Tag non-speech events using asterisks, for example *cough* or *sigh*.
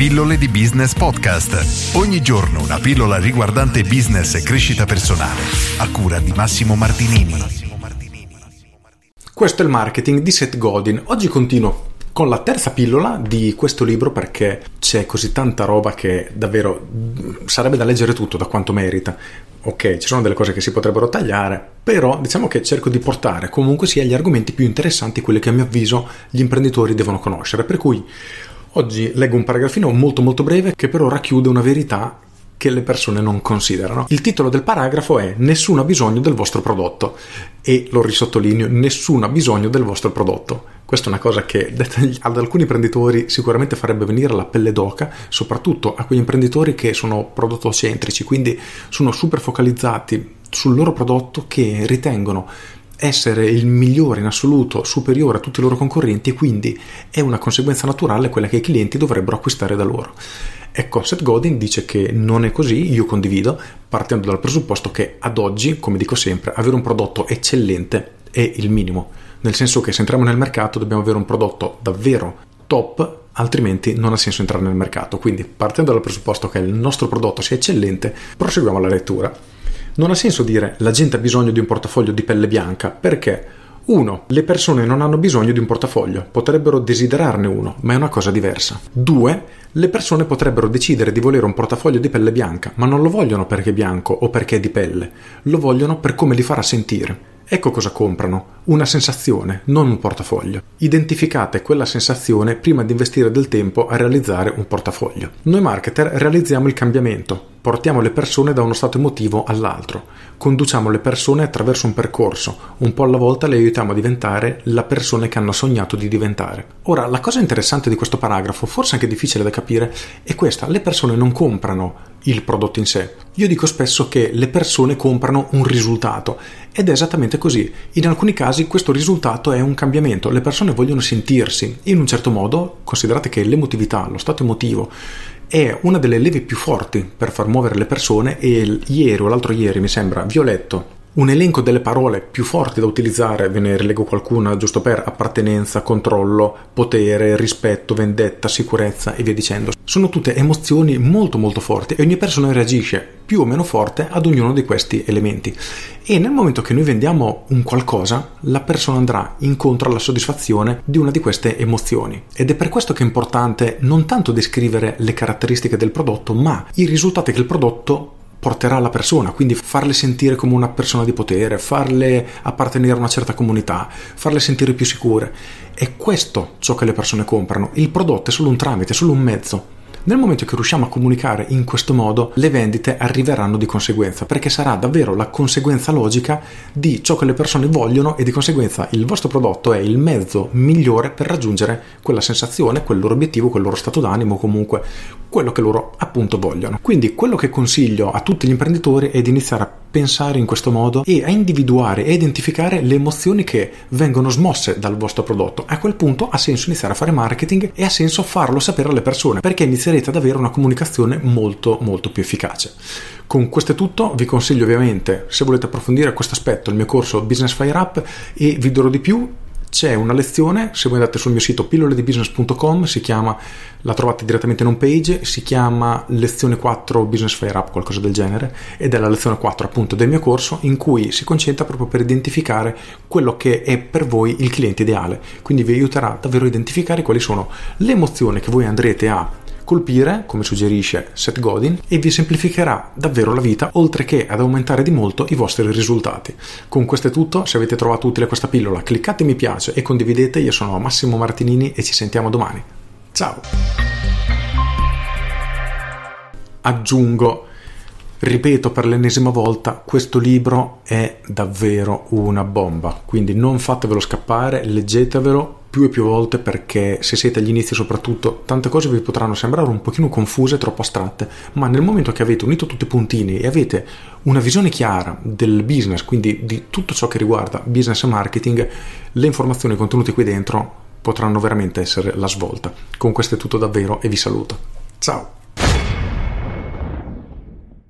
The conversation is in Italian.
Pillole di Business Podcast. Ogni giorno una pillola riguardante business e crescita personale. A cura di Massimo Martinini. Questo è il marketing di Seth Godin. Oggi continuo con la terza pillola di questo libro perché c'è così tanta roba che davvero sarebbe da leggere tutto da quanto merita. Ok, ci sono delle cose che si potrebbero tagliare, però diciamo che cerco di portare comunque sia gli argomenti più interessanti, quelli che a mio avviso gli imprenditori devono conoscere. Per cui oggi leggo un paragrafino molto molto breve che però racchiude una verità che le persone non considerano. Il titolo del paragrafo è Nessuno ha bisogno del vostro prodotto e lo risottolineo, nessuno ha bisogno del vostro prodotto. Questa è una cosa che *laughs* ad alcuni imprenditori sicuramente farebbe venire la pelle d'oca, soprattutto a quegli imprenditori che sono prodottocentrici, quindi sono super focalizzati sul loro prodotto che ritengono essere il migliore in assoluto, superiore a tutti i loro concorrenti quindi è una conseguenza naturale quella che i clienti dovrebbero acquistare da loro. Ecco, Seth Godin dice che non è così, io condivido, partendo dal presupposto che ad oggi, come dico sempre, avere un prodotto eccellente è il minimo, nel senso che se entriamo nel mercato dobbiamo avere un prodotto davvero top, altrimenti non ha senso entrare nel mercato. Quindi, partendo dal presupposto che il nostro prodotto sia eccellente, proseguiamo la lettura. Non ha senso dire la gente ha bisogno di un portafoglio di pelle bianca, perché 1. Le persone non hanno bisogno di un portafoglio, potrebbero desiderarne uno, ma è una cosa diversa. 2. Le persone potrebbero decidere di volere un portafoglio di pelle bianca, ma non lo vogliono perché è bianco o perché è di pelle, lo vogliono per come li farà sentire. Ecco cosa comprano, una sensazione, non un portafoglio. Identificate quella sensazione prima di investire del tempo a realizzare un portafoglio. Noi marketer realizziamo il cambiamento, portiamo le persone da uno stato emotivo all'altro, conduciamo le persone attraverso un percorso, un po' alla volta le aiutiamo a diventare la persona che hanno sognato di diventare. Ora, la cosa interessante di questo paragrafo, forse anche difficile da capire, è questa, le persone non comprano il prodotto in sé. Io dico spesso che le persone comprano un risultato ed è esattamente così. In alcuni casi questo risultato è un cambiamento, le persone vogliono sentirsi in un certo modo, considerate che l'emotività, lo stato emotivo è una delle leve più forti per far muovere le persone e ieri o l'altro ieri mi sembra vi ho letto un elenco delle parole più forti da utilizzare, ve ne rilego qualcuna giusto per appartenenza, controllo, potere, rispetto, vendetta, sicurezza e via dicendo. Sono tutte emozioni molto molto forti e ogni persona reagisce più o meno forte ad ognuno di questi elementi. E nel momento che noi vendiamo un qualcosa, la persona andrà incontro alla soddisfazione di una di queste emozioni. Ed è per questo che è importante non tanto descrivere le caratteristiche del prodotto, ma i risultati che il prodotto porterà alla persona, quindi farle sentire come una persona di potere, farle appartenere a una certa comunità, farle sentire più sicure. È questo ciò che le persone comprano. Il prodotto è solo un tramite, è solo un mezzo. Nel momento che riusciamo a comunicare in questo modo, le vendite arriveranno di conseguenza, perché sarà davvero la conseguenza logica di ciò che le persone vogliono e di conseguenza il vostro prodotto è il mezzo migliore per raggiungere quella sensazione, quel loro obiettivo, quel loro stato d'animo, comunque quello che loro appunto vogliono. Quindi quello che consiglio a tutti gli imprenditori è di iniziare a pensare in questo modo e a individuare e identificare le emozioni che vengono smosse dal vostro prodotto. A quel punto ha senso iniziare a fare marketing e ha senso farlo sapere alle persone perché inizierete ad avere una comunicazione molto molto più efficace. Con questo è tutto, vi consiglio ovviamente se volete approfondire questo aspetto il mio corso Business Fire Up e vi dirò di più c'è una lezione, se voi andate sul mio sito pilloledibusiness.com, si chiama, la trovate direttamente in home page, si chiama lezione 4 Business Fire Up, qualcosa del genere, ed è la lezione 4 appunto del mio corso in cui si concentra proprio per identificare quello che è per voi il cliente ideale. Quindi vi aiuterà davvero a identificare quali sono le emozioni che voi andrete a colpire, come suggerisce Seth Godin, e vi semplificherà davvero la vita, oltre che ad aumentare di molto i vostri risultati. Con questo è tutto, se avete trovato utile questa pillola, cliccate mi piace e condividete. Io sono Massimo Martinini e ci sentiamo domani. Ciao! Aggiungo Ripeto per l'ennesima volta, questo libro è davvero una bomba, quindi non fatevelo scappare, leggetevelo più e più volte perché se siete agli inizi soprattutto tante cose vi potranno sembrare un pochino confuse, troppo astratte, ma nel momento che avete unito tutti i puntini e avete una visione chiara del business, quindi di tutto ciò che riguarda business e marketing, le informazioni contenute qui dentro potranno veramente essere la svolta. Con questo è tutto davvero e vi saluto. Ciao!